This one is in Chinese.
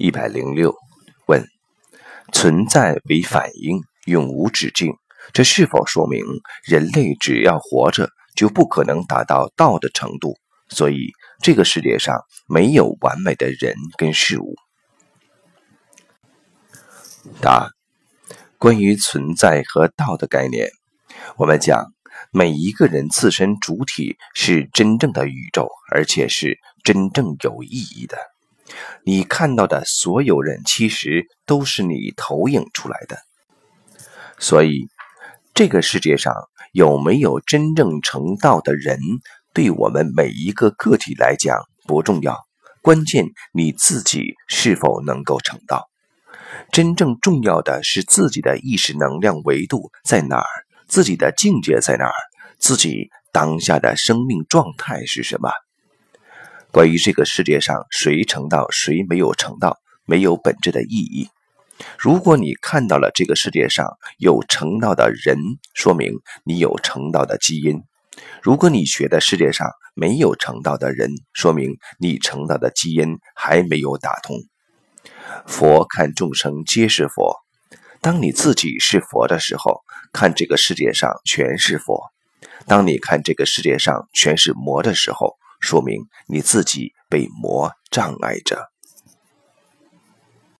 一百零六问：存在为反应，永无止境，这是否说明人类只要活着就不可能达到道的程度？所以这个世界上没有完美的人跟事物。答：关于存在和道的概念，我们讲每一个人自身主体是真正的宇宙，而且是真正有意义的。你看到的所有人，其实都是你投影出来的。所以，这个世界上有没有真正成道的人，对我们每一个个体来讲不重要，关键你自己是否能够成道。真正重要的是自己的意识能量维度在哪儿，自己的境界在哪儿，自己当下的生命状态是什么。关于这个世界上谁成道，谁没有成道，没有本质的意义。如果你看到了这个世界上有成道的人，说明你有成道的基因；如果你觉得世界上没有成道的人，说明你成道的基因还没有打通。佛看众生皆是佛，当你自己是佛的时候，看这个世界上全是佛；当你看这个世界上全是魔的时候，说明你自己被魔障碍着。